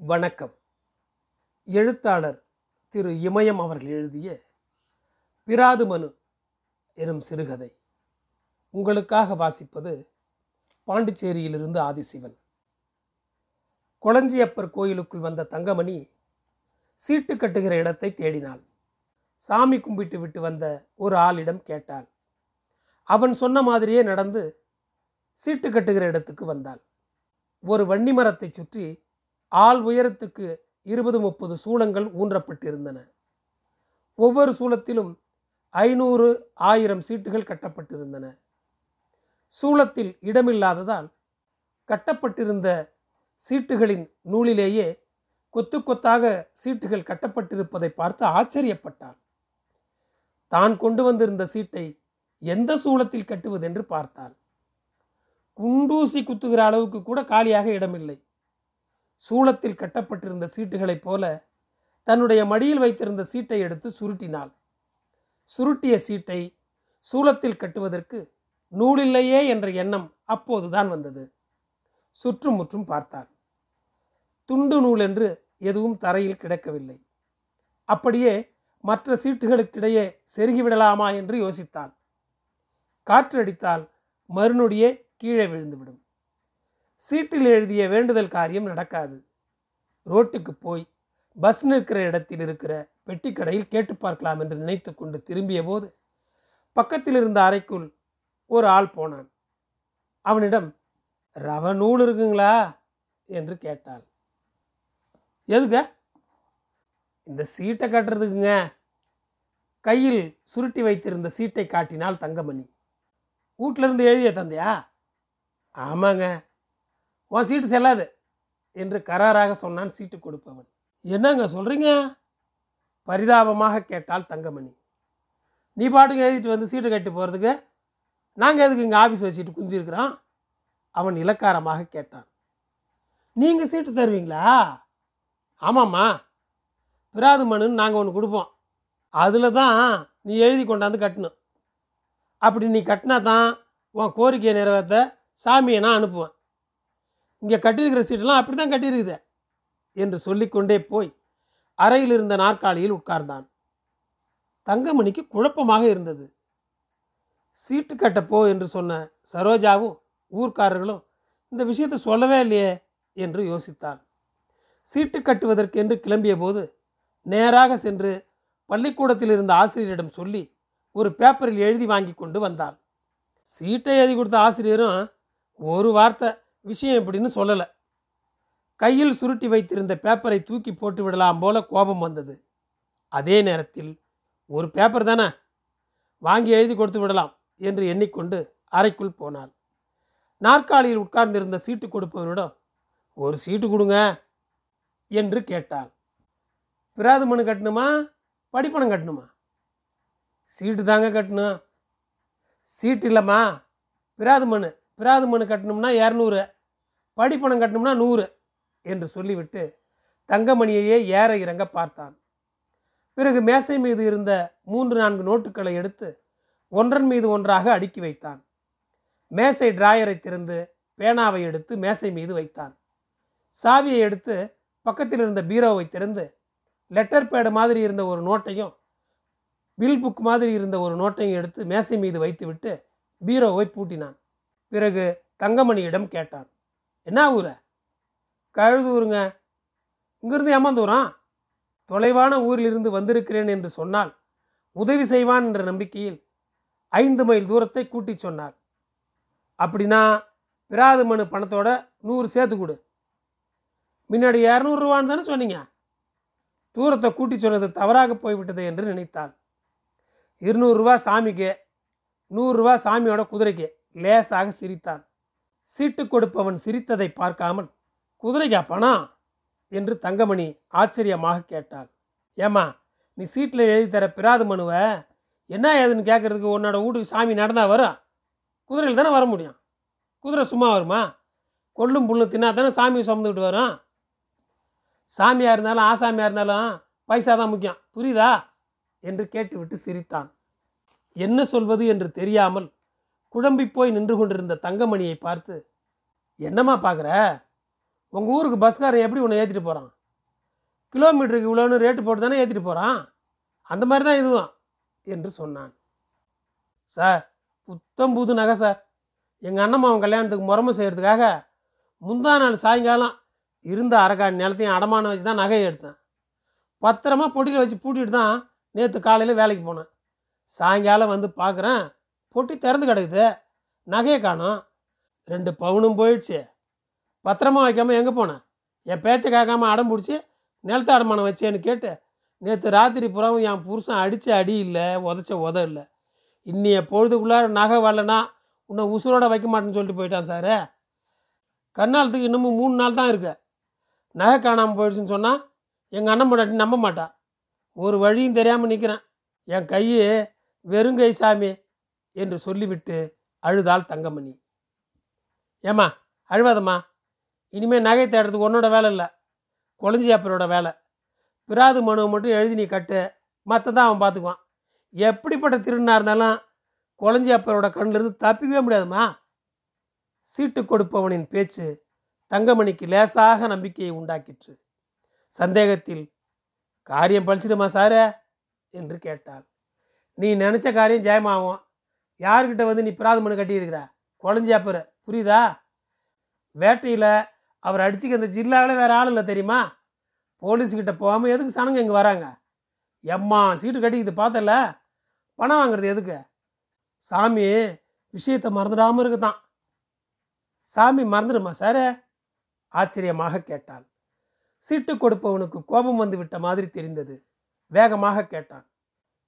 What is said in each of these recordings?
வணக்கம். எழுத்தாளர் திரு இமயம் அவர்கள் எழுதிய பிராது மனு எனும் சிறுகதை. உங்களுக்காக வாசிப்பது பாண்டிச்சேரியிலிருந்து ஆதிசிவன். கொளஞ்சியப்பர் கோயிலுக்குள் வந்த தங்கமணி சீட்டு கட்டுகிற இடத்தை தேடினாள். சாமி கும்பிட்டு விட்டு வந்த ஒரு ஆளிடம் கேட்டாள். அவன் சொன்ன மாதிரியே நடந்து சீட்டு கட்டுகிற இடத்துக்கு வந்தாள். ஒரு வன்னி மரத்தை சுற்றி ஆள் உயரத்துக்கு இருபது முப்பது சூளங்கள் ஊன்றப்பட்டிருந்தன. ஒவ்வொரு சூளத்திலும் ஐநூறு ஆயிரம் சீட்டுகள் கட்டப்பட்டிருந்தன. சூளத்தில் இடமில்லாததால் கட்டப்பட்டிருந்த சீட்டுகளின் நூலிலேயே கொத்து கொத்தாக சீட்டுகள் கட்டப்பட்டிருப்பதை பார்த்து ஆச்சரியப்பட்டாள். தான் கொண்டு வந்திருந்த சீட்டை எந்த சூளத்தில் கட்டுவதென்று பார்த்தாள். குண்டூசி குத்துகிற அளவுக்கு கூட காலியாக இடமில்லை. சூளத்தில் கட்டப்பட்டிருந்த சீட்டுகளைப் போல தன்னுடைய மடியில் வைத்திருந்த சீட்டை எடுத்து சுருட்டினாள். சுருட்டிய சீட்டை சூளத்தில் கட்டுவதற்கு நூலில்லையே என்ற எண்ணம் அப்போதுதான் வந்தது. சுற்றும் முற்றும் பார்த்தாள். துண்டு நூல் என்று எதுவும் தரையில் கிடக்கவில்லை. அப்படியே மற்ற சீட்டுகளுக்கிடையே செருகிவிடலாமா என்று யோசித்தாள். காற்றடித்தால் மறுநொடியே கீழே விழுந்துவிடும். சீட்டில் எழுதிய வேண்டுதல் காரியம் நடக்காது. ரோட்டுக்கு போய் பஸ் நிற்கிற இடத்தில் இருக்கிற பெட்டி கடையில் கேட்டு பார்க்கலாம் என்று நினைத்து கொண்டு திரும்பிய போது பக்கத்தில் இருந்த அறைக்குள் ஒரு ஆள் போனான். அவனிடம் ரவ நூல் இருக்குங்களா? என்று கேட்டாள். எதுங்க? இந்த சீட்டை கட்டுறதுக்குங்க. கையில் சுருட்டி வைத்திருந்த சீட்டை காட்டினால் தங்கமணி. வீட்டிலிருந்து எழுதிய தந்தையா? ஆமாங்க. உன் சீட்டு செல்லாது என்று கராராக சொன்னான் சீட்டு கொடுப்பவன். என்னங்க சொல்கிறீங்க பரிதாபமாக கேட்டால் தங்கமணி. நீ பாட்டுக்கு எழுதிட்டு வந்து சீட்டு கட்டி போகிறதுக்கு நாங்கள் எதுக்கு இங்கே ஆஃபீஸ் வச்சுட்டு குந்திருக்கிறோம்? அவன் இலக்காரமாக கேட்டான். நீங்கள் சீட்டு தருவீங்களா? ஆமாம்மா. பிராது மனுன்னு நாங்கள் ஒன்று கொடுப்போம். அதில் தான் நீ எழுதி கொண்டாந்து கட்டணும். அப்படி நீ கட்டினா தான் உன் கோரிக்கையை நிறைவேற்ற சாமியை நான் அனுப்புவேன். இங்கே கட்டியிருக்கிற சீட்டெல்லாம் அப்படி தான் கட்டியிருக்குது என்று சொல்லிக்கொண்டே போய் அறையில் இருந்த நாற்காலியில் உட்கார்ந்தான். தங்கமணிக்கு குழப்பமாக இருந்தது. சீட்டு கட்டப்போ என்று சொன்ன சரோஜாவும் ஊர்க்காரர்களும் இந்த விஷயத்தை சொல்லவே இல்லையே என்று யோசித்தாள். சீட்டு கட்டுவதற்கென்று கிளம்பிய போது நேராக சென்று பள்ளிக்கூடத்தில் இருந்த ஆசிரியரிடம் சொல்லி ஒரு பேப்பரில் எழுதி வாங்கி கொண்டு வந்தாள். சீட்டை எழுதி கொடுத்த ஆசிரியரும் ஒரு வார்த்தை விஷயம் எப்படின்னு சொல்லலை. கையில் சுருட்டி வைத்திருந்த பேப்பரை தூக்கி போட்டு விடலாம் போல கோபம் வந்தது. அதே நேரத்தில் ஒரு பேப்பர் தானே? வாங்கி எழுதி கொடுத்து விடலாம் என்று எண்ணிக்கொண்டு அறைக்குள் போனாள். நாற்காலியில் உட்கார்ந்திருந்த சீட்டு கொடுப்பவனிடம் ஒரு சீட்டு கொடுங்க என்று கேட்டாள். பிராது மனு கட்டணுமா? படிப்பணம் கட்டணுமா? சீட்டு தாங்க கட்டணும். சீட்டு இல்லைம்மா. பிராது மனு பிராது மனு கட்டணும்னா இரநூறு. படிப்பணம் கட்டணும்னா நூறு என்று சொல்லிவிட்டு தங்கமணியையே ஏற இறங்க பார்த்தான். பிறகு மேசை மீது இருந்த மூன்று நான்கு நோட்டுகளை எடுத்து ஒன்றன் மீது ஒன்றாக அடுக்கி வைத்தான். மேசை டிராயரை திறந்து பேனாவை எடுத்து மேசை மீது வைத்தான். சாவியை எடுத்து பக்கத்தில் இருந்த பீரோவை திறந்து லெட்டர் பேடு மாதிரி இருந்த ஒரு நோட்டையும் பில் புக் மாதிரி இருந்த ஒரு நோட்டையும் எடுத்து மேசை மீது வைத்துவிட்டு பீரோவை பூட்டினான். பிறகு தங்கமணியிடம் கேட்டான். என்ன ஊர? கழுதூருங்க இங்கிருந்து ஏமாந்தூரான் தொலைவான ஊரிலிருந்து வந்திருக்கிறேன் என்று சொன்னால் உதவி செய்வான் என்ற நம்பிக்கையில் ஐந்து மைல் தூரத்தை கூட்டி சொன்னார். அப்படின்னா பிராது மனு பணத்தோட நூறு சேர்த்து கொடு. முன்னாடி இரநூறுவான்னு தானே சொன்னீங்க? தூரத்தை கூட்டி சொன்னது தவறாக போய்விட்டது என்று நினைத்தாள். இருநூறுரூவா சாமிக்கு நூறுரூவா சாமியோட குதிரைக்கு லேசாக சிரித்தான். சீட்டு கொடுப்பவன் சிரித்ததை பார்க்காமல் குதிரைக்கா பணம் என்று தங்கமணி ஆச்சரியமாக கேட்டாள். ஏம்மா நீ சீட்டில் எழுதி தர பிராது மனுவை? என்ன ஏதுன்னு கேட்குறதுக்கு உன்னோட வீட்டுக்கு சாமி நடந்தால் வரும் குதிரையில் தானே வர முடியும்? குதிரை சும்மா வருமா? கொள்ளும் புல்லும் தின்னா தானே சாமி சுமந்துக்கிட்டு வரும்? சாமியாக இருந்தாலும் ஆசாமியாக இருந்தாலும் பைசா தான் முக்கியம். புரியுதா? என்று கேட்டுவிட்டு சிரித்தான். என்ன சொல்வது? என்று தெரியாமல் குழம்பி போய் நின்று கொண்டிருந்த தங்கமணியை பார்த்து என்னம்மா பார்க்குற? உங்கள் ஊருக்கு பஸ்காரன் எப்படி உன்னை ஏற்றிட்டு போகிறான் கிலோமீட்டருக்கு இவ்வளோன்னு ரேட்டு போட்டு தானே ஏற்றிட்டு போகிறான் அந்த மாதிரி தான் இதுவும் என்று சொன்னான். சார் புத்தம் புது நகை சார். எங்கள் அண்ணம்மாவன் கல்யாணத்துக்கு முறமை செய்கிறதுக்காக முந்தா நாள் சாயங்காலம் இருந்த அரைக்கா நிலத்தையும் அடமானம் வச்சு தான் நகையை எடுத்தேன். பத்திரமா பொடியில் வச்சு பூட்டிட்டு தான் நேற்று காலையில் வேலைக்கு போனேன். சாயங்காலம் வந்து பார்க்குறேன். பொட்டி திறந்து கிடக்குது. நகையை காணோம். ரெண்டு பவுனும் போயிடுச்சு. பத்திரமா வைக்காமல் எங்கே போனேன் என் பேச்சை கேட்காம அடம் பிடிச்சி நிலத்த அடமானம் வச்சேன்னு கேட்டு நேற்று ராத்திரி புறாவும் என் புருஷன் அடித்த அடி இல்லை உதச்ச உத இல்லை. இன்னைய பொழுதுக்குள்ளார நகை வரலனா உன்னை உசுரோட வைக்க மாட்டேன்னு சொல்லிட்டு போயிட்டான் சார். கண்ணாலத்துக்கு இன்னமும் மூணு நாள் தான் இருக்கு. நகை காணாமல் போயிடுச்சுன்னு சொன்னால் எங்கள் அண்ணன் முன்னாடி நம்ப மாட்டான் ஒரு வழியும் தெரியாமல் நிற்கிறேன் என் கையே வெறுங்கை சாமி. என்று சொல்லிவிட்டு அழுதாள் தங்கமணி. ஏம்மா அழுவாதம்மா. இனிமேல் நகை தேடுறதுக்கு உன்னோட வேலை இல்லை. கொளஞ்சியாப்பரோட வேலை. பிராது மனுவை மட்டும் எழுதி நீ கட்டு. மற்றதான் அவன் பார்த்துக்குவான் எப்படிப்பட்ட திருநா இருந்தாலும் கொளஞ்சியாப்பரோட கண்ணிலிருந்து தப்பிக்கவே முடியாதும்மா. சீட்டு கொடுப்பவனின் பேச்சு தங்கமணிக்கு லேசாக நம்பிக்கையை உண்டாக்கிற்று. சந்தேகத்தில் காரியம் பழிச்சிடுமா சாரே? என்று கேட்டாள். நீ நினச்ச காரியம் ஜெயமாகும். யார்கிட்ட வந்து நீ பிராத மனு கட்டியிருக்கிற? குழஞ்சியாப்பர் புரியுதா? வேட்டையில் அவர் அடிச்சுக்க அந்த ஜில்லாவில் வேறு ஆள் இல்லை தெரியுமா? போலீஸ்கிட்ட போகாமல் எதுக்கு சனங்க இங்கே வராங்க? எம்மா சீட்டு கட்டிக்கிது பார்த்தல. பணம் வாங்குறது எதுக்கு? சாமி விஷயத்தை மறந்துடாமல் இருக்குதான். சாமி மறந்துடுமா சார்? ஆச்சரியமாக கேட்டாள். சீட்டு கொடுப்பவனுக்கு கோபம் வந்து விட்ட மாதிரி தெரிந்தது. வேகமாக கேட்டான்.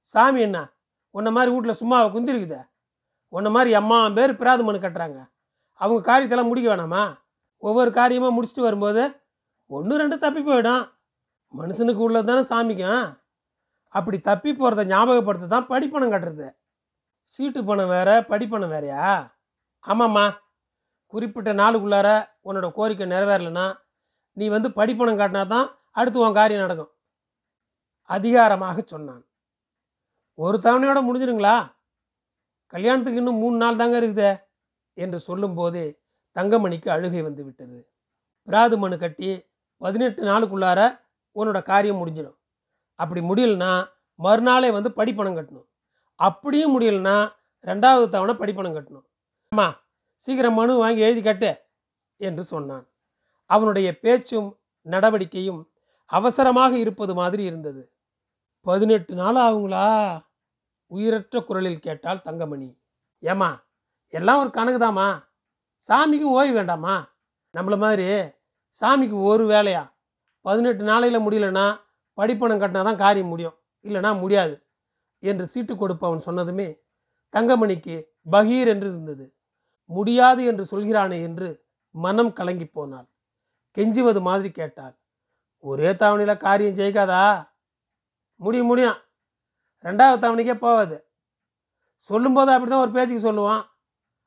சாமி என்ன? உன்ன மாதிரி வீட்டில் சும்மாவை குந்திருக்குதே? உன்னை மாதிரி அம்மா பேர் பிராது மனு கட்டுறாங்க. அவங்க காரியத்தெல்லாம் முடிக்க வேணாமா? ஒவ்வொரு காரியமாக முடிச்சுட்டு வரும்போது ஒன்று ரெண்டு தப்பி போயிடும். மனுஷனுக்கு உள்ளது தானே சாமிக்கும். அப்படி தப்பி போகிறத ஞாபகப்படுத்த தான் படிப்பணம் கட்டுறது. சீட்டு பணம் வேறு படிப்பணம் வேறையா? ஆமாம்மா. குறிப்பிட்ட நாளுக்குள்ளார உன்னோட கோரிக்கை நிறைவேறலைன்னா நீ வந்து படிப்பணம் காட்டினா தான் அடுத்து உன் காரியம் நடக்கும். அதிகாரமாக சொன்னான். ஒரு தவணையோட முடிஞ்சிருங்களா கல்யாணத்துக்கு இன்னும் மூணு நாள் தாங்க இருக்குதே என்று சொல்லும்போதே தங்கமணிக்கு அழுகை வந்து விட்டது. பிராது மனு கட்டி பதினெட்டு நாளுக்குள்ளார உன்னோட காரியம் முடிஞ்சிடும். அப்படி முடியலனா மறுநாளே வந்து படிப்பணம் கட்டணும். அப்படியும் முடியலனா ரெண்டாவது தவணை படிப்பணம் கட்டணும். அம்மா சீக்கிரம் மனு வாங்கி எழுதி கட்டு என்று சொன்னான். அவனுடைய பேச்சும் நடவடிக்கையும் அவசரமாக இருப்பது மாதிரி இருந்தது. பதினெட்டு நாள் ஆகுங்களா? உயிரற்ற குரலில் கேட்டாள் தங்கமணி. ஏம்மா எல்லாம் ஒரு கணக்குதாம்மா. சாமிக்கு ஓய்வு வேண்டாமா நம்மள மாதிரி சாமிக்கு ஒரு வேலையா? பதினெட்டு நாளையில் முடியலன்னா படிப்பணம் கட்டினா தான் காரியம் முடியும். இல்லைனா முடியாது என்று சீட்டு கொடுப்பவன் சொன்னதுமே தங்கமணிக்கு பகீர் என்று இருந்தது. முடியாது என்று சொல்கிறானே என்று மனம் கலங்கி போனாள். கெஞ்சுவது மாதிரி கேட்டாள். ஒரே தவணையில் காரியம் ஜெயிக்காதா முடியும் முடியும். ரெண்டாவது தவணைக்கே போகாது. சொல்லும்போது அப்படி தான் ஒரு பேச்சுக்கு சொல்லுவான்.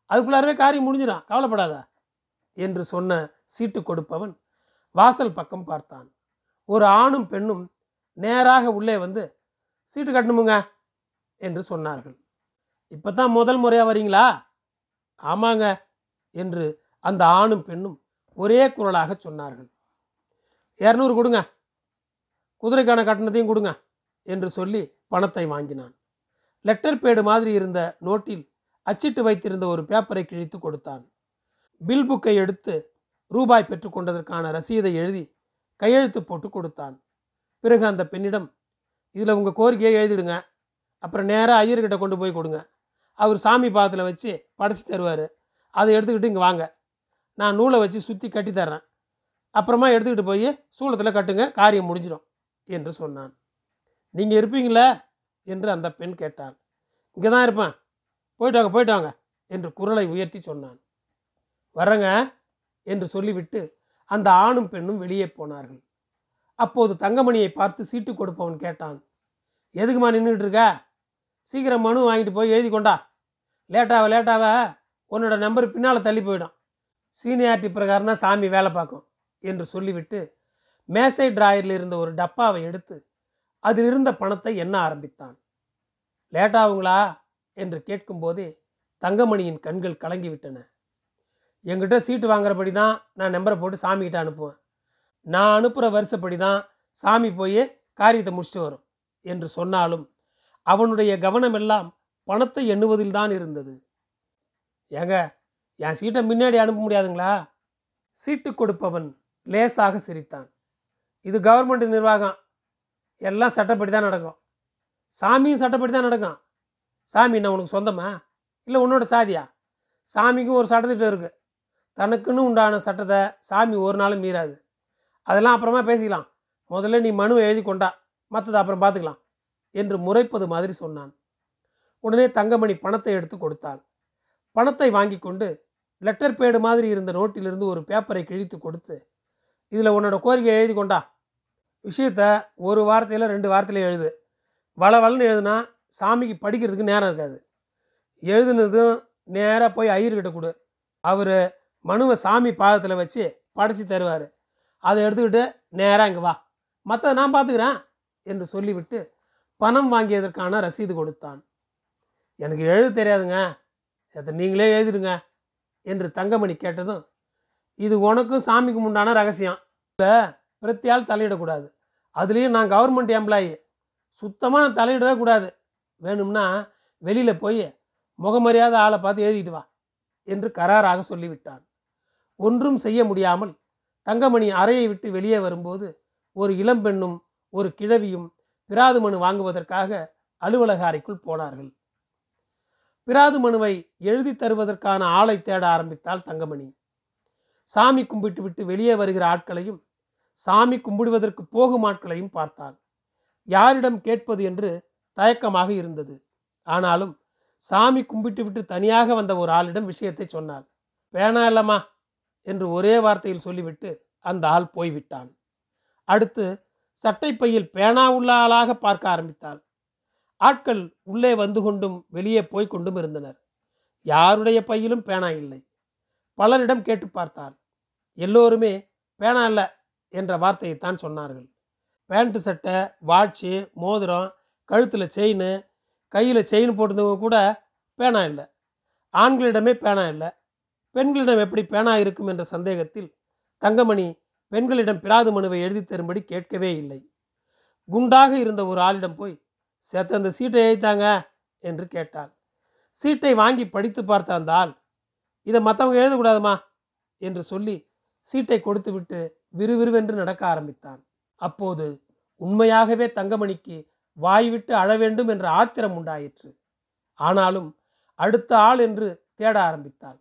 அதுக்குள்ளாரவே காரியம் முடிஞ்சிடும். கவலைப்படாதா. என்று சொன்ன சீட்டு கொடுப்பவன் வாசல் பக்கம் பார்த்தான். ஒரு ஆணும் பெண்ணும் நேராக உள்ளே வந்து சீட்டு கட்டணுமுங்க என்று சொன்னார்கள். இப்போ தான் முதல் முறையாக வரீங்களா? ஆமாங்க என்று அந்த ஆணும் பெண்ணும் ஒரே குரலாக சொன்னார்கள். இரநூறு கொடுங்க. குதிரைக்கான கட்டணத்தையும் கொடுங்க என்று சொல்லி பணத்தை வாங்கினான். லெட்டர் பேடு மாதிரி இருந்த நோட்டில் அச்சிட்டு வைத்திருந்த ஒரு பேப்பரை கிழித்து கொடுத்தான். பில் புக்கை எடுத்து ரூபாய் பெற்றுக்கொண்டதற்கான ரசீதை எழுதி கையெழுத்து போட்டு கொடுத்தான். பிறகு அந்த பெண்ணிடம் இதில் உங்கள் கோரிக்கையை எழுதிடுங்க. அப்புறம் நேராக ஐயர்கிட்ட கொண்டு போய் கொடுங்க. அவர் சாமி பாதத்தில் வச்சு படைச்சி தருவார். அதை எடுத்துக்கிட்டு இங்கே வாங்க. நான் நூலை வச்சு சுற்றி கட்டி தர்றேன். அப்புறமா எடுத்துக்கிட்டு போய் சூளத்தில் கட்டுங்க. காரியம் முடிஞ்சிடும் என்று சொன்னான். நீங்கள் இருப்பீங்களே? என்று அந்த பெண் கேட்டாள். இங்கே தான் இருப்பேன். போயிட்டு வாங்க போயிட்டு வாங்க என்று குரலை உயர்த்தி சொன்னான். வரங்க என்று சொல்லிவிட்டு அந்த ஆணும் பெண்ணும் வெளியே போனார்கள். அப்போது தங்கமணியை பார்த்து சீட்டு கொடுப்பவன் கேட்டான். எதுக்குமா நின்றுட்டு இருக்க? சீக்கிரம் மனு வாங்கிட்டு போய் எழுதி கொண்டா. லேட்டாக லேட்டாக உன்னோட நம்பர் பின்னால் தள்ளி போயிடும். சீனியாரிட்டி பிரகாரம் தான் சாமி வேலை பார்க்கும் என்று சொல்லிவிட்டு மேசை டிராயரில் இருந்த ஒரு டப்பாவை எடுத்து அதில் இருந்த பணத்தை எண்ண ஆரம்பித்தான்? லேட்டாகுங்களா? என்று கேட்கும்போது தங்கமணியின் கண்கள் கலங்கிவிட்டன. என்கிட்ட சீட்டு வாங்குறபடி தான் நான் நம்பரை போட்டு சாமிகிட்ட அனுப்புவேன். நான் அனுப்புகிற வருஷப்படி தான் சாமி போய் காரியத்தை முடிச்சுட்டு வரும் என்று சொன்னாலும் அவனுடைய கவனமெல்லாம் பணத்தை எண்ணுவதில் தான் இருந்தது. ஏங்க என் சீட்டை முன்னாடி அனுப்ப முடியாதுங்களா? சீட்டு கொடுப்பவன் லேசாக சிரித்தான். இது கவர்மெண்ட் நிர்வாகம். எல்லாம் சட்டப்படி தான் நடக்கும். சாமியும் சட்டப்படி தான் நடக்கும். சாமி என்ன உனக்கு சொந்தமா? இல்லை உன்னோட சாதியா? சாமிக்கும் ஒரு சட்டத்திட்டம் இருக்குது தனக்குன்னு உண்டான சட்டத்தை சாமி ஒரு நாளும் மீறாது. அதெல்லாம் அப்புறமா பேசிக்கலாம். முதல்ல நீ மனுவை எழுதி கொண்டா மற்றதை அப்புறம் பார்த்துக்கலாம் என்று முறைப்பது மாதிரி சொன்னான். உடனே தங்கமணி பணத்தை எடுத்து கொடுத்தாள். பணத்தை வாங்கி கொண்டு லெட்டர் பேடு மாதிரி இருந்த நோட்டிலிருந்து ஒரு பேப்பரை கிழித்து கொடுத்து இதில் உன்னோட கோரிக்கை எழுதி கொண்டா. விஷயத்த ஒரு வாரத்தையில் ரெண்டு வாரத்தில் எழுது. வள வளன்னு எழுதுனா சாமிக்கு படிக்கிறதுக்கு நேரம் இருக்காது. எழுதுனதும் நேராக போய் ஐயர்கிட்ட கொடு. அவர் மனுவை சாமி பாதத்தில் வச்சு படைச்சி தருவார். அதை எடுத்துக்கிட்டு நேராக இங்கே வா. மற்ற நான் பார்த்துக்கிறேன் என்று சொல்லிவிட்டு பணம் வாங்கியதற்கான ரசீது கொடுத்தான். எனக்கு எழுத தெரியாதுங்க. சேத்த நீங்களே எழுதிடுங்க என்று தங்கமணி கேட்டதும் இது உனக்கும் சாமிக்கு உண்டான ரகசியம். இல்லை பிரத்தியால் தலையிடக்கூடாது. அதுலேயும் நான் கவர்மெண்ட் எம்ப்ளாயி சுத்தமாக தலையிடவே கூடாது. வேணும்னா வெளியில் போய் முகமரியாத ஆளை பார்த்து எழுதிட்டு வா என்று கராராக சொல்லிவிட்டான். ஒன்றும் செய்ய முடியாமல் தங்கமணி அறையை விட்டு வெளியே வரும்போது ஒரு இளம்பெண்ணும் ஒரு கிழவியும் பிராது மனு வாங்குவதற்காக அலுவலக அறைக்குள் போனார்கள். பிராது மனுவை எழுதி தருவதற்கான ஆளை தேட ஆரம்பித்தாள் தங்கமணி. சாமி கும்பிட்டு விட்டு வெளியே வருகிற ஆட்களையும் சாமி கும்பிடுவதற்கு போகும் ஆட்களையும் பார்த்தாள். யாரிடம் கேட்பது என்று தயக்கமாக இருந்தது. ஆனாலும் சாமி கும்பிட்டு விட்டு தனியாக வந்த ஒரு ஆளிடம் விஷயத்தை சொன்னாள். வேணா இல்லம்மா என்று ஒரே வார்த்தையில் சொல்லிவிட்டு அந்த ஆள் போய்விட்டான். அடுத்து சட்டைப்பையில் பேனா உள்ள ஆளாக பார்க்க ஆரம்பித்தாள். ஆட்கள் உள்ளே வந்து கொண்டும் வெளியே போய் கொண்டும் இருந்தனர். யாருடைய பையிலும் பேனா இல்லை. பலரிடம் கேட்டு பார்த்தாள். எல்லோருமே பேனா இல்லை என்ற வார்த்தையைத்தான் சொன்னார்கள். பேண்ட்டு சட்டை வாட்சு மோதிரம் கழுத்தில் செயின் கையில் செயின் போட்டிருந்தவங்க கூட பேனா இல்லை. ஆண்களிடமே பேனா இல்லை. பெண்களிடம் எப்படி பேனா இருக்கும் என்ற சந்தேகத்தில் தங்கமணி பெண்களிடம் பிராது மனுவை எழுதி தரும்படி கேட்கவே இல்லை. குண்டாக இருந்த ஒரு ஆளிடம் போய் சேத்த அந்த சீட்டை எழுத்தாங்க என்று கேட்டாள். சீட்டை வாங்கி படித்து பார்த்த அந்த ஆள் இதை மற்றவங்க எழுதக்கூடாதுமா? என்று சொல்லி சீட்டை கொடுத்துவிட்டு விறுவிறுவென்று நடக்க ஆரம்பித்தான். அப்போது உண்மையாகவே தங்கமணிக்கு வாய்விட்டு அழ வேண்டும் என்ற ஆத்திரம் உண்டாயிற்று. ஆனாலும் அடுத்த ஆள் என்று தேட ஆரம்பித்தாள்.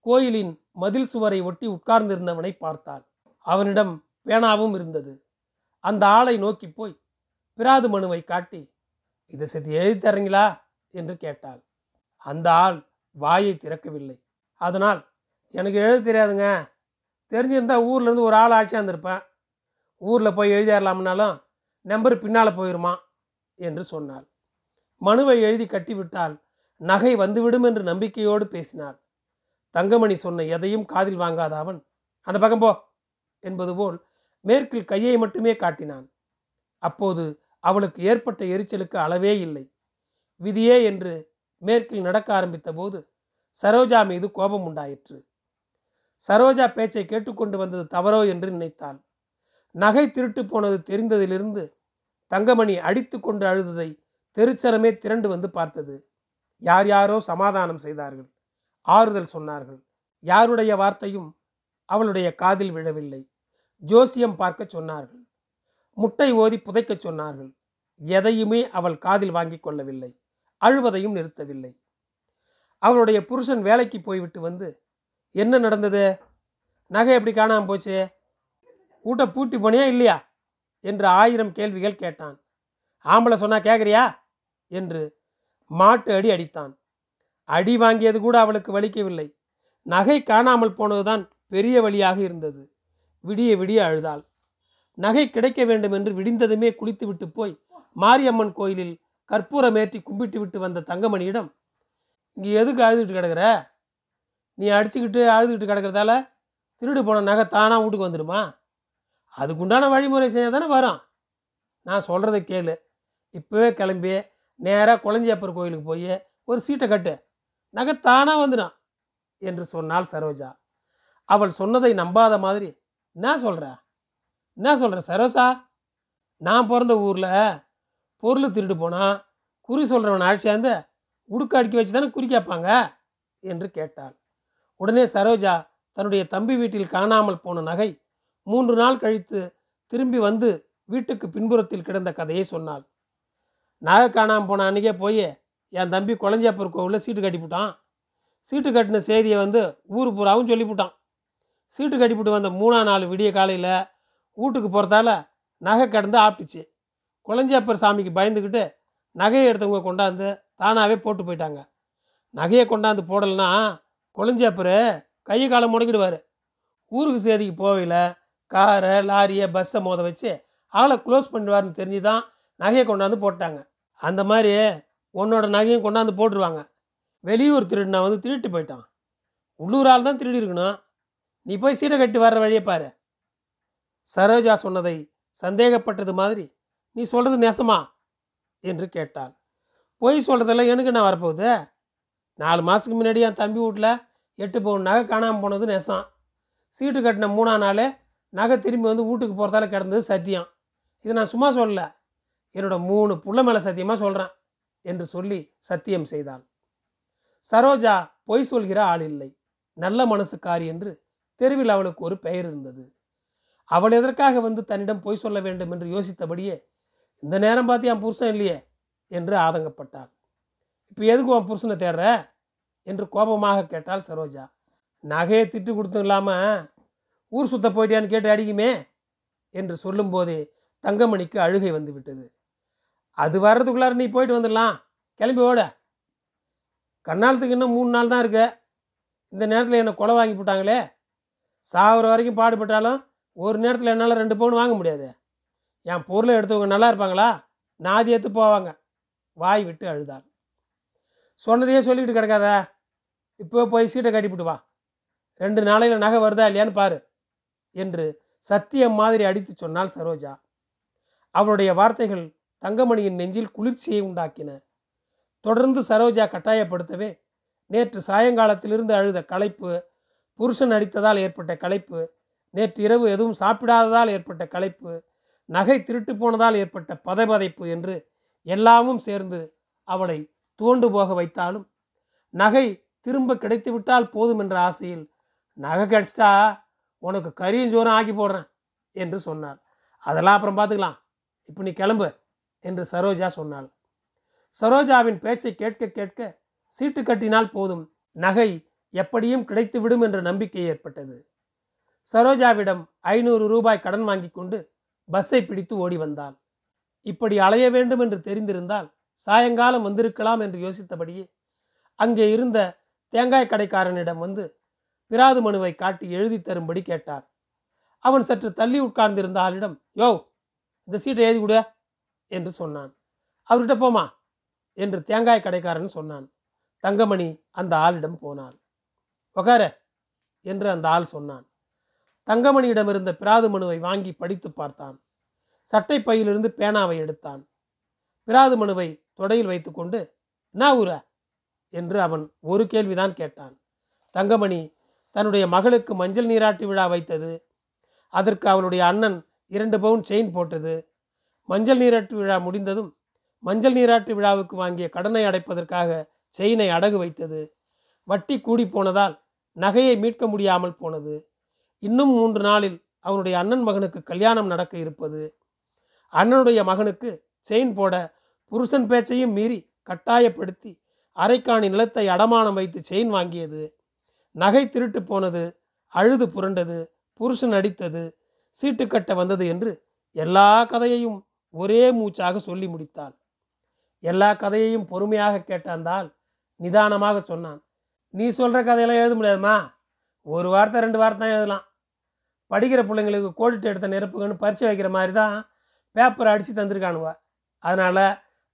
கோயிலின் மதில் சுவரை ஒட்டி உட்கார்ந்திருந்தவனை பார்த்தாள். அவனிடம் பேனாவும் இருந்தது. அந்த ஆளை நோக்கி போய் பிராது மனுவை காட்டி இதை சேர்த்து எழுதி தரீங்களா? என்று கேட்டாள். அந்த ஆள் வாயை திறக்கவில்லை. அதனால் எனக்கு எழுத தெரியாதுங்க தெரிஞ்சிருந்தால் ஊர்லேருந்து ஒரு ஆள் ஆட்சியாக இருந்திருப்பேன். ஊரில் போய் எழுதிடலாம்னாலும் நம்பர் பின்னால் போயிருமா? என்று சொன்னாள். மனுவை எழுதி கட்டிவிட்டால் நகை வந்துவிடும் என்று நம்பிக்கையோடு பேசினாள். தங்கமணி சொன்ன எதையும் காதில் வாங்காத அவன் அந்த பக்கம் போ என்பது போல் மேற்கில் கையை மட்டுமே காட்டினான். அப்போது அவளுக்கு ஏற்பட்ட எரிச்சலுக்கு அளவே இல்லை. விதியே என்று மேற்கில் நடக்க ஆரம்பித்த போது சரோஜா மீது கோபம் உண்டாயிற்று. சரோஜா பேச்சை கேட்டுக்கொண்டு வந்தது தவறோ என்று நினைத்தாள். நகை திருட்டு போனது தெரிந்ததிலிருந்து தங்கமணி அடித்து கொண்டு அழுததை தெருச்சரமே திரண்டு வந்து பார்த்தது. யார் யாரோ சமாதானம் செய்தார்கள். ஆறுதல் சொன்னார்கள். யாருடைய வார்த்தையும் அவளுடைய காதில் விழவில்லை. ஜோசியம் பார்க்க சொன்னார்கள். முட்டை ஓதி புதைக்கச் சொன்னார்கள். எதையுமே அவள் காதில் வாங்கி கொள்ளவில்லை. அழுவதையும் நிறுத்தவில்லை. அவளுடைய புருஷன் வேலைக்கு போய்விட்டு வந்து என்ன நடந்தது? நகை எப்படி காணாமல் போச்சு? கூட்ட பூட்டி போனியா இல்லையா? என்று ஆயிரம் கேள்விகள் கேட்டான். ஆம்பளை சொன்னா கேட்குறியா என்று மாட்டு அடி அடித்தான். அடி வாங்கியது கூட அவளுக்கு வலிக்கவில்லை. நகை காணாமல் போனதுதான் பெரிய வழியாக இருந்தது. விடிய விடிய அழுதாள். நகை கிடைக்க வேண்டும் என்று விடிந்ததுமே குளித்துவிட்டு போய் மாரியம்மன் கோயிலில் கற்பூரமேற்றி கும்பிட்டு விட்டு வந்த தங்கமணியிடம் இங்கே எதுக்கு அழுதுகிட்டு கிடக்குற? நீ அடிச்சுக்கிட்டு அழுதுகிட்டு கிடக்கிறதால திருடு போன நகை தானாக வீட்டுக்கு வந்துடுமா? அதுக்குண்டான வழிமுறை செஞ்சால் தானே வரும். நான் சொல்கிறத கேளு. இப்போவே கிளம்பி நேராக குளஞ்சியப்பர் கோயிலுக்கு போய் ஒரு சீட்டை கட்டு. நகை தானாக வந்துடும் என்று சொன்னாள் சரோஜா. அவள் சொன்னதை நம்பாத மாதிரி என்ன சொல்கிற என்ன சொல்கிற சரோசா நான் பிறந்த ஊரில் பொருள் திருட்டு போனால் குறி சொல்கிறவன் ஆட்சியாந்து உடுக்க அடுக்கி வச்சு தானே குறி கேட்பாங்க? என்று கேட்டாள். உடனே சரோஜா தன்னுடைய தம்பி வீட்டில் காணாமல் போன நகை மூன்று நாள் கழித்து திரும்பி வந்து வீட்டுக்கு பின்புறத்தில் கிடந்த கதையை சொன்னாள். நகை காணாமல் போன அன்றைக்கே போய் என் தம்பி குழஞ்சாப்பூர் கோவிலில் சீட்டு கட்டிவிட்டான் சீட்டு கட்டின செய்தியை வந்து ஊர் பூராவும் சொல்லிவிட்டான் சீட்டு கட்டிவிட்டு வந்த மூணாம் நாள் விடிய காலையில் வீட்டுக்கு போகிறதால நகை கடந்து ஆப்பிட்டுச்சு. குழஞ்சாப்பர் சாமிக்கு பயந்துக்கிட்டு நகையை எடுத்தவங்க கொண்டாந்து தானாகவே போட்டு போயிட்டாங்க. நகையை கொண்டாந்து போடலைன்னா குழஞ்சாப்பர் கையை காலை முடக்கிடுவார். ஊருக்கு சேதிக்கு போவையில் காரை லாரியை பஸ்ஸை மோத வச்சு ஆளை க்ளோஸ் பண்ணிடுவார்னு தெரிஞ்சு தான் நகையை கொண்டாந்து போட்டாங்க. அந்த மாதிரி உன்னோட நகையும் கொண்டாந்து போட்டுருவாங்க. வெளியூர் திருடினா வந்து திருட்டு போயிட்டான். உள்ளூர் ஆள் தான் திருடி இருக்கணும். நீ போய் சீடை கட்டி வர்ற வழியை பாரு. சரோஜா சொன்னதை சந்தேகப்பட்டது மாதிரி நீ சொல்கிறது நெசமா? என்று கேட்டாள். பொய் சொல்கிறதெல்லாம் எனக்கு என்ன வரப்போகுது? நாலு மாதத்துக்கு முன்னாடி என் தம்பி வீட்டில் எட்டு பவுன் நகை காணாமல் போனது நெசம். சீட்டு கட்டின மூணாம் நாள் நகை திரும்பி வந்து வீட்டுக்கு போகிறதால கிடந்தது சத்தியம். இது நான் சும்மா சொல்லலை. என்னோட மூணு புள்ள மேலே சத்தியமாக சொல்கிறேன் என்று சொல்லி சத்தியம் செய்தாள். சரோஜா பொய் சொல்கிற ஆள் இல்லை. நல்ல மனசுக்காரி என்று தெருவில் அவளுக்கு ஒரு பெயர் இருந்தது. அவள் எதற்காக வந்து தன்னிடம் பொய் சொல்ல வேண்டும் என்று யோசித்தபடியே இந்த நேரம் பார்த்து என் புருஷன் இல்லையே என்று ஆதங்கப்பட்டாள். இப்போ எதுக்கு உன் புருஷனை தேடுற? என்று கோபமாக கேட்டாள் சரோஜா. நகையை திட்டு கொடுத்தும் இல்லாமல் ஊர் சுத்த போயிட்டியான்னு கேட்டு அடிக்குமே என்று சொல்லும்போதே தங்கமணிக்கு அழுகை வந்து விட்டது. அது வர்றதுக்குள்ளார நீ போயிட்டு வந்துடலாம். கிளம்பி ஓட. கண்ணாலத்துக்கு இன்னும் மூணு நாள் தான் இருக்கு. இந்த நேரத்தில் என்னை கொலை வாங்கி போட்டாங்களே. சாகுற வரைக்கும் பாடுபட்டாலும் ஒரு நேரத்தில் என்னால் ரெண்டு பவுன் வாங்க முடியாது. என் பொருளை எடுத்தவங்க நல்லா இருப்பாங்களா? நாதி ஏற்று போவாங்க. வாய் விட்டு அழுதாள். சொன்னதையே சொல்லிக்கிட்டு கிடக்காத. இப்போ போய் சீட்டை கட்டிவிட்டு வா. ரெண்டு நாளையில் நகை வருதா இல்லையான்னு பாரு என்று சத்தியம் மாதிரி அடித்து சொன்னாள் சரோஜா. அவளுடைய வார்த்தைகள் தங்கமணியின் நெஞ்சில் குளிர்ச்சியை உண்டாக்கின. தொடர்ந்து சரோஜா கட்டாயப்படுத்தவே நேற்று சாயங்காலத்திலிருந்து அழுத களைப்பு புருஷன் அடித்ததால் ஏற்பட்ட களைப்பு நேற்று இரவு எதுவும் சாப்பிடாததால் ஏற்பட்ட களைப்பு நகை திருட்டு போனதால் ஏற்பட்ட பதைபதைப்பு என்று எல்லாமும் சேர்ந்து அவளை துவண்டு போக வைத்தாலும் நகை திரும்ப கிடைத்துவிட்டால் போதும் என்ற ஆசையில் நகை கிடச்சிட்டா உனக்கு கரியும் சோறும் ஆக்கி போடுறேன் என்று சொன்னாள். அதெல்லாம் அப்புறம் பார்த்துக்கலாம். இப்போ நீ கிளம்பு என்று சரோஜா சொன்னாள். சரோஜாவின் பேச்சை கேட்க கேட்க சீட்டு கட்டினால் போதும் நகை எப்படியும் கிடைத்துவிடும் என்ற நம்பிக்கை ஏற்பட்டது. சரோஜாவிடம் ஐநூறு ரூபாய் கடன் வாங்கி கொண்டு பஸ்ஸை பிடித்து ஓடி வந்தாள். இப்படி அலைய வேண்டும் என்று தெரிந்திருந்தால் சாயங்காலம் வந்திருக்கலாம் என்று யோசித்தபடியே அங்கே இருந்த தேங்காய் கடைக்காரனிடம் வந்து பிராது மனுவை காட்டி எழுதி தரும்படி கேட்டார். அவன் சற்று தள்ளி உட்கார்ந்திருந்த ஆளிடம் யோ இந்த சீட்டை எழுதி கொடு என்று சொன்னான். அவர்கிட்ட போமா என்று தேங்காய் கடைக்காரன் சொன்னான். தங்கமணி அந்த ஆளிடம் போனாள். உக்கார என்று அந்த ஆள் சொன்னான். தங்கமணியிடமிருந்த பிராது மனுவை வாங்கி படித்து பார்த்தான். சட்டை பையிலிருந்து பேனாவை எடுத்தான். பிராது மனுவை தொடையில் வைத்துக்கொண்டு என்ன ஊர? என்று அவன் ஒரு கேள்விதான் கேட்டான். தங்கமணி தன்னுடைய மகளுக்கு மஞ்சள் நீராட்டு விழா வைத்தது. அதற்கு அவளுடைய அண்ணன் இரண்டு பவுன் செயின் போட்டது. மஞ்சள் நீராட்டு விழா முடிந்ததும் மஞ்சள் நீராட்டு விழாவுக்கு வாங்கிய கடனை அடைப்பதற்காக செயினை அடகு வைத்தது. வட்டி கூடி போனதால் நகையை மீட்க முடியாமல் போனது. இன்னும் மூன்று நாளில் அவனுடைய அண்ணன் மகனுக்கு கல்யாணம் நடக்க இருப்பது. அண்ணனுடைய மகனுக்கு செயின் போட புருஷன் பேச்சையும் மீறி கட்டாயப்படுத்தி அரைக்காணி நிலத்தை அடமானம் வைத்து செயின் வாங்கியது. நகை திருட்டு போனது அழுது புரண்டது புருஷன் அடித்தது சீட்டு கட்ட வந்தது என்று எல்லா கதையையும் ஒரே மூச்சாக சொல்லி முடித்தாள். எல்லா கதையையும் பொறுமையாக கேட்டாந்தால் நிதானமாக சொன்னான். நீ சொல்கிற கதையெல்லாம் எழுத முடியாதுமா? ஒரு வார்த்தை ரெண்டு வார்த்தை தான் எழுதலாம். படிக்கிற பிள்ளைங்களுக்கு கோடிட்டு எடுத்த நெருப்புகன்னு பரிச்சை வைக்கிற மாதிரி தான் பேப்பரை அடித்து தந்திருக்கானுவா. அதனால்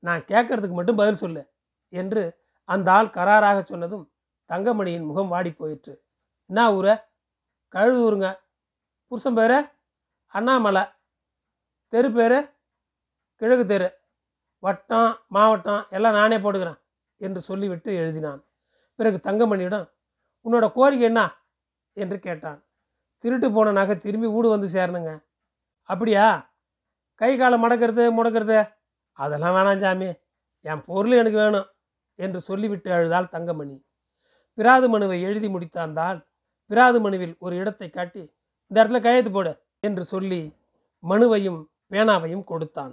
நான் கேட்கறதுக்கு மட்டும் பதில் சொல்லு என்று அந்த ஆள் கராராக சொன்னதும் தங்கமணியின் முகம் வாடி போயிற்று. என்ன ஊர? கழுது ஊருங்க. புருஷன் பேர்? அண்ணாமலை. தெரு பேர்? கிழக்கு தெரு. வட்டம் மாவட்டம் எல்லாம் நானே போட்டுக்கிறேன் என்று சொல்லிவிட்டு எழுதினான். பிறகு தங்கமணியிடம் உன்னோட கோரிக்கை என்ன? என்று கேட்டான். திருட்டு போன நகை திரும்பி வீடு வந்து சேரணுங்க. அப்படியா? கை காலை மடக்கிறது முடக்கிறது? அதெல்லாம் வேணாம் சாமி. என் பொருள் எனக்கு வேணும் என்று சொல்லிவிட்டு அழுதாள் தங்கமணி. பிராது மனுவை எழுதி முடித்தாந்தால் பிராது மனுவில் ஒரு இடத்தை காட்டி இந்த இடத்துல கையெழுத்து போடு என்று சொல்லி மனுவையும் பேனாவையும் கொடுத்தான்.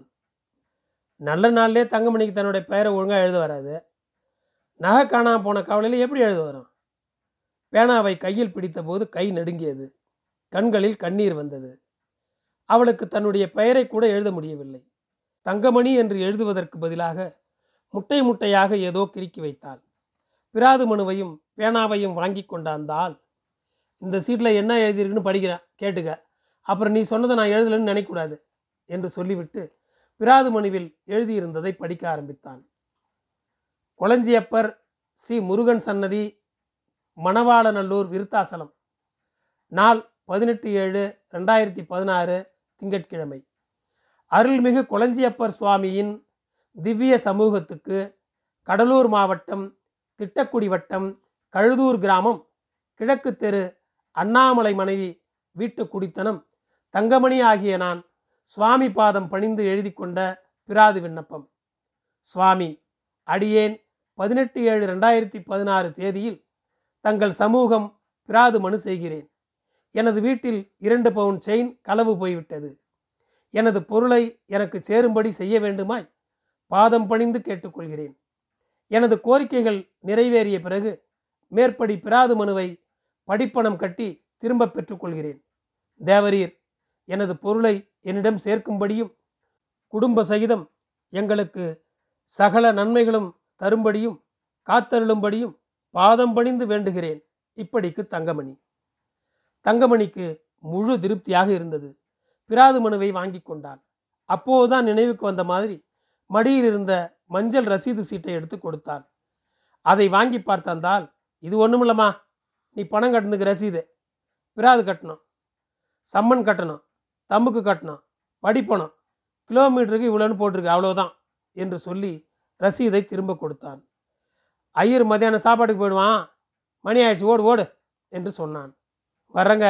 நல்ல நாள்லே தங்கமணிக்கு தன்னுடைய பெயரை ஒழுங்காக எழுத வராது. நகை காணாமல் போன கவலையில் எப்படி எழுத வரும்? பேனாவை கையில் பிடித்தபோது கை நடுங்கியது. கண்களில் கண்ணீர் வந்தது. அவளுக்கு தன்னுடைய பெயரை கூட எழுத முடியவில்லை. தங்கமணி என்று எழுதுவதற்கு பதிலாக முட்டை முட்டையாக ஏதோ கிறுக்கி வைத்தாள். பிராது மனுவையும் பேனாவையும் வாங்கி கொண்டாந்தால் இந்த சீட்டில் என்ன எழுதியிருக்குன்னு படிக்கிறேன் கேட்டுக்க. அப்புறம் நீ சொன்னதை நான் எழுதலைன்னு நினைக்கக்கூடாது என்று சொல்லிவிட்டு பிராது மனுவில் எழுதியிருந்ததை படிக்க ஆரம்பித்தான். கொளஞ்சியப்பர் ஸ்ரீ முருகன் சன்னதி மணவாளநல்லூர் விருத்தாசலம். நாள் பதினெட்டு ஏழு ரெண்டாயிரத்தி பதினாறு திங்கட்கிழமை. அருள்மிகு கொளஞ்சியப்பர் சுவாமியின் திவ்ய சமூகத்துக்கு கடலூர் மாவட்டம் திட்டக்குடி வட்டம் கழுதூர் கிராமம் கிழக்கு தெரு அண்ணாமலை மனைவி வீட்டு குடித்தனம் தங்கமணி ஆகிய நான் சுவாமி பாதம் பணிந்து எழுதி கொண்ட பிராது விண்ணப்பம். சுவாமி அடியேன் பதினெட்டு ஏழு ரெண்டாயிரத்தி பதினாறு தேதியில் தங்கள் சமூகம் பிராது மனு செய்கிறேன். எனது வீட்டில் இரண்டு பவுன் செயின் களவு போய்விட்டது. எனது பொருளை எனக்கு சேரும்படி செய்ய வேண்டுமாய் பாதம் பணிந்து கேட்டுக்கொள்கிறேன். எனது கோரிக்கைகள் நிறைவேறிய பிறகு மேற்படி பிராது மனுவை படிப்பணம் கட்டி திரும்ப பெற்றுக்கொள்கிறேன். தேவரீர் எனது பொருளை என்னிடம் சேர்க்கும்படியும் குடும்ப சகிதம் எங்களுக்கு சகல நன்மைகளும் தரும்படியும் காத்தருளும்படியும் பாதம் பணிந்து வேண்டுகிறேன். இப்படிக்கு தங்கமணி. தங்கமணிக்கு முழு திருப்தியாக இருந்தது. பிராது மனுவை வாங்கி கொண்டான். அப்போதுதான் நினைவுக்கு வந்த மாதிரி மடியில் இருந்த மஞ்சள் ரசீது சீட்டை எடுத்து கொடுத்தான். அதை வாங்கி பார்த்தாந்தால் இது ஒன்றுமில்லம்மா நீ பணம் கட்டினதுக்கு ரசீது. பிராது கட்டணும். சம்மன் கட்டணும். தம்புக்கு கட்டணும். படிப்பணம். கிலோமீட்டருக்கு இவ்வளோன்னு போட்டிருக்கு அவ்வளோதான் என்று சொல்லி ரசீதை திரும்ப கொடுத்தான். ஐயர் மதியானம் சாப்பாட்டுக்கு போயிடுவான். மணி ஆயிடுச்சு ஓடு ஓடு என்று சொன்னான். வர்றங்க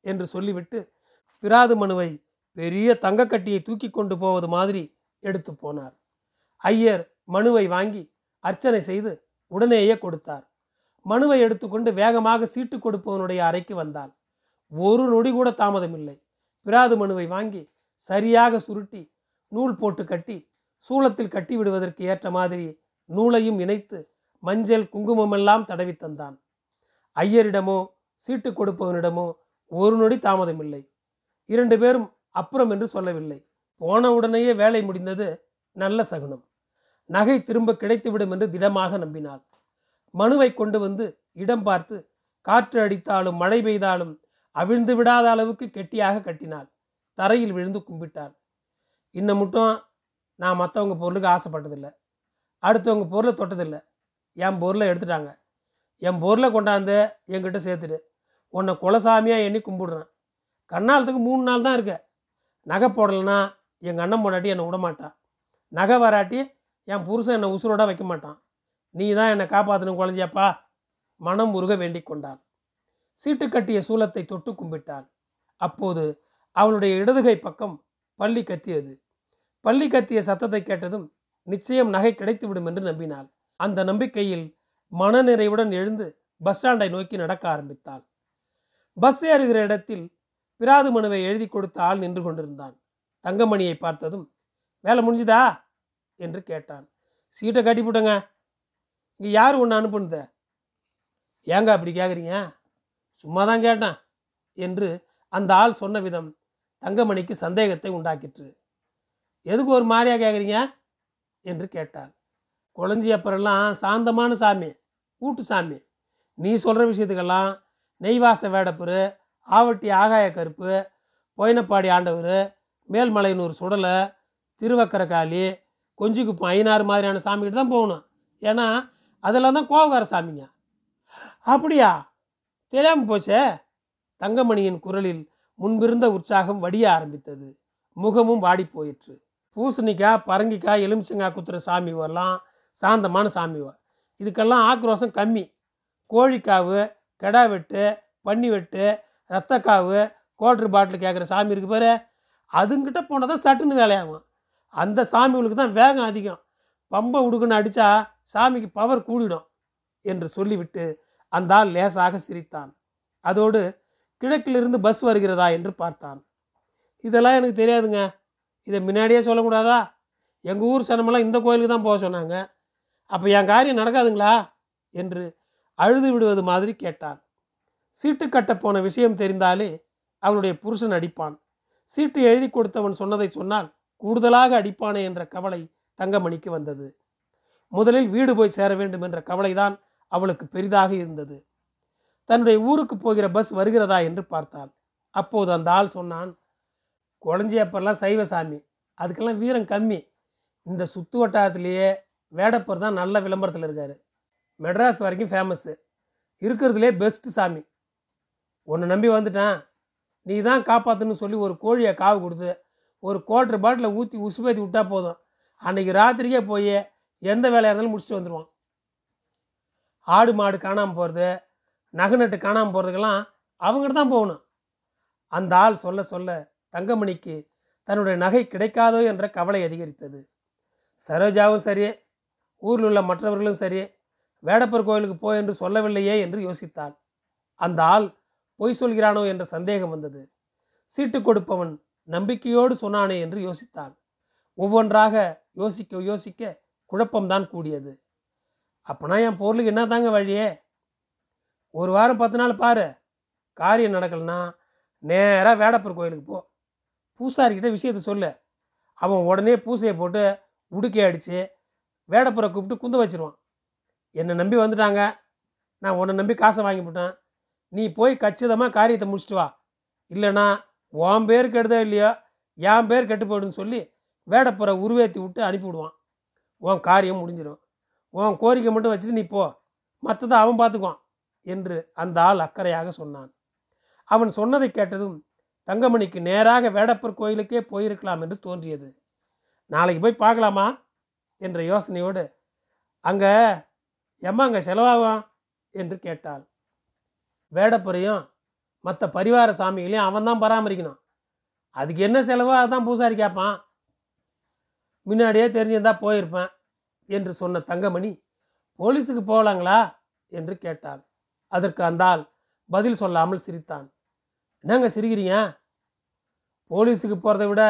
என்று சொல்லிவிட்டு பிராது மனுவை பெரிய தங்கக்கட்டியை தூக்கி கொண்டு போவது மாதிரி எடுத்து போனார். ஐயர் மனுவை வாங்கி அர்ச்சனை செய்து உடனேயே கொடுத்தார். மனுவை எடுத்துக்கொண்டு வேகமாக சீட்டு கொடுப்பவனுடைய அறைக்கு வந்தாள். ஒரு நொடி கூட தாமதமில்லை. பிராது மனுவை வாங்கி சரியாக சுருட்டி நூல் போட்டு கட்டி சூளத்தில் கட்டி விடுவதற்கு ஏற்ற மாதிரி நூலையும் இணைத்து மஞ்சள் குங்குமமெல்லாம் தடவி தந்தான். ஐயரிடமோ சீட்டு கொடுப்பவனிடமோ ஒரு நொடி தாமதமில்லை. இரண்டு பேரும் அப்புறம் என்று சொல்லவில்லை. போன உடனேயே வேலை முடிந்தது நல்ல சகுனம். நகை திரும்ப கிடைத்துவிடும் என்று திடமாக நம்பினாள். மனுவை கொண்டு வந்து இடம் பார்த்து காற்று அடித்தாலும் மழை பெய்தாலும் அவிழ்ந்து விடாத அளவுக்கு கெட்டியாக கட்டினாள். தரையில் விழுந்து கும்பிட்டாள். இன்னும் மட்டும் நான் மற்றவங்க பொருளுக்கு ஆசைப்பட்டதில்லை. அடுத்தவங்க பொருளை தொட்டதில்லை. என் பொருளை எடுத்துட்டாங்க. என் பொருளை கொண்டாந்து என்கிட்ட சேர்த்துடு. உன்னை குலசாமியாக எண்ணி கும்பிடுறேன். கண்ணாலத்துக்கு மூணு நாள் தான் இருக்க. நகை போடலைன்னா எங்கள் அண்ணன் பொண்டாட்டி என்னை விடமாட்டான் நகை வராட்டி என் புருஷன் என்னை உசுரோட வைக்க மாட்டான். நீ தான் என்னை காப்பாற்றணும் குழந்தையப்பா. மனம் உருக வேண்டிக் கொண்டாள். சீட்டு கட்டிய சூலத்தை தொட்டு கும்பிட்டாள். அப்போது அவளுடைய இடதுகை பக்கம் பள்ளி கத்தியது. பள்ளி கத்திய சத்தத்தை கேட்டதும் நிச்சயம் நகை கிடைத்துவிடும் என்று நம்பினாள். அந்த நம்பிக்கையில் மனநிறைவுடன் எழுந்து பஸ் ஸ்டாண்டை நோக்கி நடக்க ஆரம்பித்தாள். பஸ் ஏறுகிற இடத்தில் பிராது மனுவை எழுதி கொடுத்த ஆள் நின்று கொண்டிருந்தான். தங்கமணியை பார்த்ததும் வேலை முடிஞ்சுதா? என்று கேட்டான். சீட்டை கட்டி போட்டங்க இங்கே யார் ஒன்று அனுப்புனத? ஏங்க அப்படி கேட்குறீங்க சும்மா தான் கேட்டேன். என்று அந்த ஆள் சொன்ன விதம் தங்கமணிக்கு சந்தேகத்தை உண்டாக்கிற்று. எதுக்கு ஒரு மாதிரியா கேட்குறீங்க என்று கேட்டான் குழஞ்சி அப்புறம்லாம் சாந்தமான சாமி ஊட்டு சாமி. நீ சொல்கிற விஷயத்துக்கெல்லாம் நெய்வாச வேடப்புரு ஆவட்டி ஆகாய கருப்பு பொயினப்பாடி ஆண்டவர் மேல்மலையனூர் சுடலை திருவக்கரகாளி கொஞ்சிக்குப்பம் ஐநாறு மாதிரியான சாமிகிட்ட தான் போகணும். ஏன்னா அதெல்லாம் தான் கோவக்கார சாமிங்க. அப்படியா? தெரியாமல் போச்சே? தங்கமணியின் குரலில் முன்பிருந்த உற்சாகம் வடிய ஆரம்பித்தது. முகமும் வாடி போயிற்று. பூசணிக்காய் பரங்கிக்காய் எலுமிச்சங்காய் குத்துற சாமி வரலாம் சாந்தமான சாமி வ இதுக்கெல்லாம் ஆக்ரோஷம் கம்மி. கோழிக்காவு கெடா வெட்டு பன்னி வெட்டு ரத்தக்காவு கோட்ரு பாட்டில் கேட்குற சாமி இருக்கு பாரு. அதுங்கிட்ட போனால் தான் சட்டுன்னு வேலையாகும். அந்த சாமிகளுக்கு தான் வேகம் அதிகம். பம்பை உடுக்குன்னு அடித்தா சாமிக்கு பவர் கூடிடும் என்று சொல்லிவிட்டு அந்த ஆள் லேசாக சிரித்தான். அதோடு கிழக்கிலிருந்து பஸ் வருகிறதா என்று பார்த்தான். இதெல்லாம் எனக்கு தெரியாதுங்க. இதை முன்னாடியே சொல்லக்கூடாதா? எங்கள் ஊர் சனமெல்லாம் இந்த கோயிலுக்கு தான் போக சொன்னாங்க. அப்போ என் காரியம் நடக்காதுங்களா? என்று அழுது விடுவது மாதிரி கேட்டான். சீட்டு கட்ட போன விஷயம் தெரிந்தாலே அவளுடைய புருஷன் அடிப்பான். சீட்டு எழுதி கொடுத்தவன் சொன்னதை சொன்னால் கூடுதலாக அடிப்பானே என்ற கவலை தங்கமணிக்கு வந்தது. முதலில் வீடு போய் சேர வேண்டும் என்ற கவலைதான் அவளுக்கு பெரிதாக இருந்தது. தன்னுடைய ஊருக்கு போகிற பஸ் வருகிறதா என்று பார்த்தாள். அப்போது அந்த ஆள் சொன்னான் குழஞ்சியப்பெல்லாம் சைவ சாமி. அதுக்கெல்லாம் வீரம் கம்மி. இந்த சுத்து வட்டாரத்திலேயே வேடப்பர் தான் நல்ல விளம்பரத்தில் இருக்கார். மெட்ராஸ் வரைக்கும் ஃபேமஸ்ஸு இருக்கிறதுலே பெஸ்ட்டு சாமி. உன்னை நம்பி வந்துட்டேன். நீ தான் காப்பாற்றுன்னு சொல்லி ஒரு கோழியை காவு கொடுத்து ஒரு குவார்டர் பாட்டில் ஊற்றி உசுப்பேத்தி விட்டா போதும். அன்னைக்கு ராத்திரிக்கே போய் எந்த வேலையாக இருந்தாலும் முடிச்சுட்டு வந்துடுவான் ஆடு மாடு காணாமல் போகிறது நகை நட்டு காணாமல் போகிறதுக்கெல்லாம் அவங்ககிட்ட தான் போகணும். அந்த ஆள் சொல்ல சொல்ல தங்கமணிக்கு தன்னுடைய நகை கிடைக்காதோ என்ற கவலை அதிகரித்தது. சரோஜாவும் சரி ஊரில் உள்ள மற்றவர்களும் சரி வேடப்பர் கோயிலுக்கு போ என்று சொல்லவில்லையே என்று யோசித்தாள். அந்த ஆள் பொய் சொல்கிறானோ என்ற சந்தேகம் வந்தது. சீட்டு கொடுப்பவன் நம்பிக்கையோடு சொன்னானே என்று யோசித்தாள். ஒவ்வொன்றாக யோசிக்க யோசிக்க குழப்பம்தான் கூடியது. அப்போனா என் பொருளுக்கு என்ன தாங்க வழியே? ஒரு வாரம் பத்து நாள் பாரு. காரியம் நடக்கலைன்னா நேராக வேடப்பர் கோயிலுக்கு போ. பூசாரிக்கிட்ட விஷயத்தை சொல்லு. அவன் உடனே பூசையை போட்டு உடுக்கி அடித்து வேடப்புற கூப்பிட்டு குந்த வச்சிருவான். என்னை நம்பி வந்துட்டாங்க. நான் உன்னை நம்பி காசை வாங்கி போட்டேன். நீ போய் கச்சிதமாக காரியத்தை முடிச்சுட்டு வா. இல்லைனா உன் பேர் கெடுதோ இல்லையோ என் பேர் கெட்டு போயிடுன்னு சொல்லி வேடப்புற உருவேற்றி விட்டு அனுப்பிவிடுவான். உன் காரியம் முடிஞ்சிடும். உன் கோரிக்கை மட்டும் வச்சுட்டு நீ போ. மற்றதை அவன் பார்த்துக்குவான் என்று அந்த ஆள் அக்கறையாக சொன்னான். அவன் சொன்னதை கேட்டதும் தங்கமணிக்கு நேராக வேடப்பர் கோயிலுக்கே போயிருக்கலாம் என்று தோன்றியது. நாளைக்கு போய் பார்க்கலாமா? என்ற யோசனையோடு அங்கே எம்மா அங்கே செலவாகும்? என்று கேட்டாள். வேடப்புறையும் மற்ற பரிவார சாமிகளையும் அவன் தான் பராமரிக்கணும். அதுக்கு என்ன செலவோ அதான் பூசாரி கேட்பான். முன்னாடியே தெரிஞ்சிருந்தா போயிருப்பேன் என்று சொன்ன தங்கமணி போலீஸுக்கு போகலாங்களா? என்று கேட்டாள். அதற்கு அந்த ஆள் பதில் சொல்லாமல் சிரித்தான். என்னங்க சிரிக்கிறீங்க? போலீஸுக்கு போகிறத விட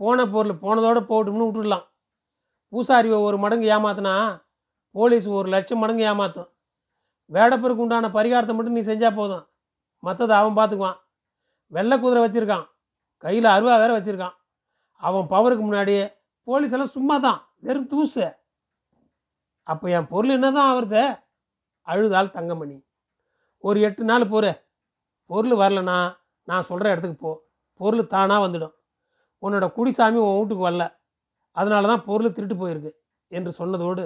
போன பொருள் போனதோடு போட்டும்னு விட்டுடலாம். பூசாரி ஒரு மடங்கு ஏமாத்தினா போலீஸ் ஒரு லட்சம் மடங்கு ஏமாற்றும் வேடப்பருக்கு உண்டான பரிகாரத்தை மட்டும் நீ செஞ்சால் போதும். மற்றதை அவன் பார்த்துக்குவான் வெள்ளை குதிரை வச்சுருக்கான். கையில் அருவா வேற வச்சுருக்கான். அவன் பவருக்கு முன்னாடி போலீஸ் எல்லாம் சும்மா தான் வெறும் தூசு. அப்போ என் பொருள் என்ன தான் ஆகுறது அழுதால் தங்கமணி. ஒரு எட்டு நாள் போகிற பொருள் வரலனா நான் சொல்கிற இடத்துக்கு போ. பொருள் தானாக வந்துடும். உன்னோட குடிசாமி உன் வீட்டுக்கு வரல. அதனால தான் பொருள் திருட்டு போயிருக்கு என்று சொன்னதோடு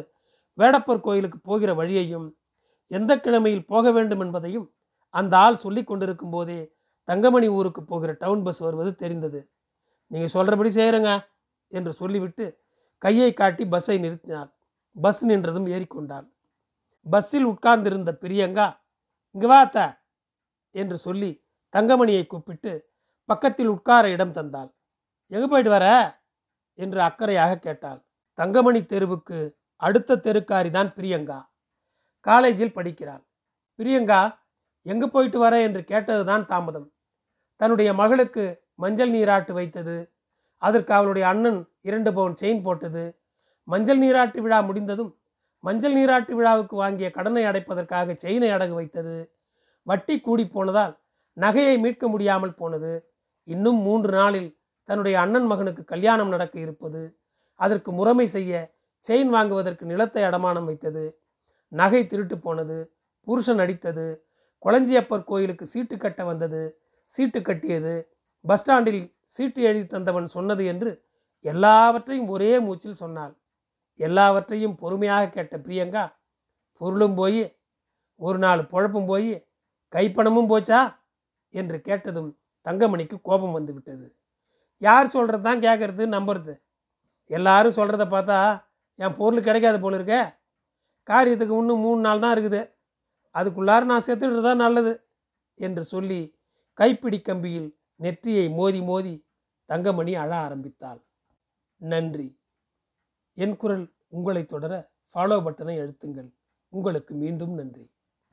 வேடப்பர் கோயிலுக்கு போகிற வழியையும் எந்த கிழமையில் போக வேண்டும் என்பதையும் அந்த ஆள் சொல்லி கொண்டிருக்கும் போதே தங்கமணி ஊருக்கு போகிற டவுன் பஸ் வருவது தெரிந்தது. நீங்கள் சொல்கிறபடி செய்கிறங்க என்று சொல்லிவிட்டு கையை காட்டி பஸ்ஸை நிறுத்தினாள். பஸ் நின்றதும் ஏறிக்கொண்டாள். பஸ்ஸில் உட்கார்ந்திருந்த பிரியங்கா இங்கே வாத்த என்று சொல்லி தங்கமணியை கூப்பிட்டு பக்கத்தில் உட்கார இடம் தந்தாள். எங்கே போயிட்டு வர? என்று அக்கறையாக கேட்டாள். தங்கமணி தெருவுக்கு அடுத்த தெருக்காரி தான் பிரியங்கா. காலேஜில் படிக்கிறாள். பிரியங்கா எங்கே போயிட்டு வர? என்று கேட்டதுதான் தாமதம். தன்னுடைய மகளுக்கு மஞ்சள் நீராட்டு வைத்தது. அதற்கு அவளுடைய அண்ணன் இரண்டு பவுன் செயின் போட்டது. மஞ்சள் நீராட்டு விழா முடிந்ததும் மஞ்சள் நீராட்டு விழாவுக்கு வாங்கிய கடனை அடைப்பதற்காக செயினை அடகு வைத்தது. வட்டி கூடி போனதால் நகையை மீட்க முடியாமல் போனது. இன்னும் மூன்று நாளில் தன்னுடைய அண்ணன் மகனுக்கு கல்யாணம் நடக்க இருப்பது. அதற்கு முறைமை செய்ய செயின் வாங்குவதற்கு நிலத்தை அடமானம் வைத்தது. நகை திருட்டு போனது புருஷன் அடித்தது கொளஞ்சியப்பர் கோயிலுக்கு சீட்டு கட்ட வந்தது சீட்டு கட்டியது பஸ் ஸ்டாண்டில் சீட்டு எழுதி தந்தவன் சொன்னது என்று எல்லாவற்றையும் ஒரே மூச்சில் சொன்னாள். எல்லாவற்றையும் பொறுமையாக கேட்ட பிரியங்கா பொருளும் போய் ஒரு நாள் பொழப்பும் போய் கைப்பணமும் போச்சா? என்று கேட்டதும் தங்கமணிக்கு கோபம் வந்து விட்டது. யார் சொல்கிறது தான் கேட்குறது நம்புறது? எல்லாரும் சொல்கிறத பார்த்தா என் பொருள் கிடைக்காது போல இருக்கே காரியத்துக்கு இன்னும் மூணு நாள் தான் இருக்குது. அதுக்குள்ளார நான் செத்துட்டு தான் நல்லது என்று சொல்லி கைப்பிடி கம்பியில் நெற்றியை மோதி மோதி தங்கமணி அழ ஆரம்பித்தாள். நன்றி. என் குரல் உங்களை தொடர ஃபாலோ பட்டனை அழுத்துங்கள். உங்களுக்கு மீண்டும் நன்றி.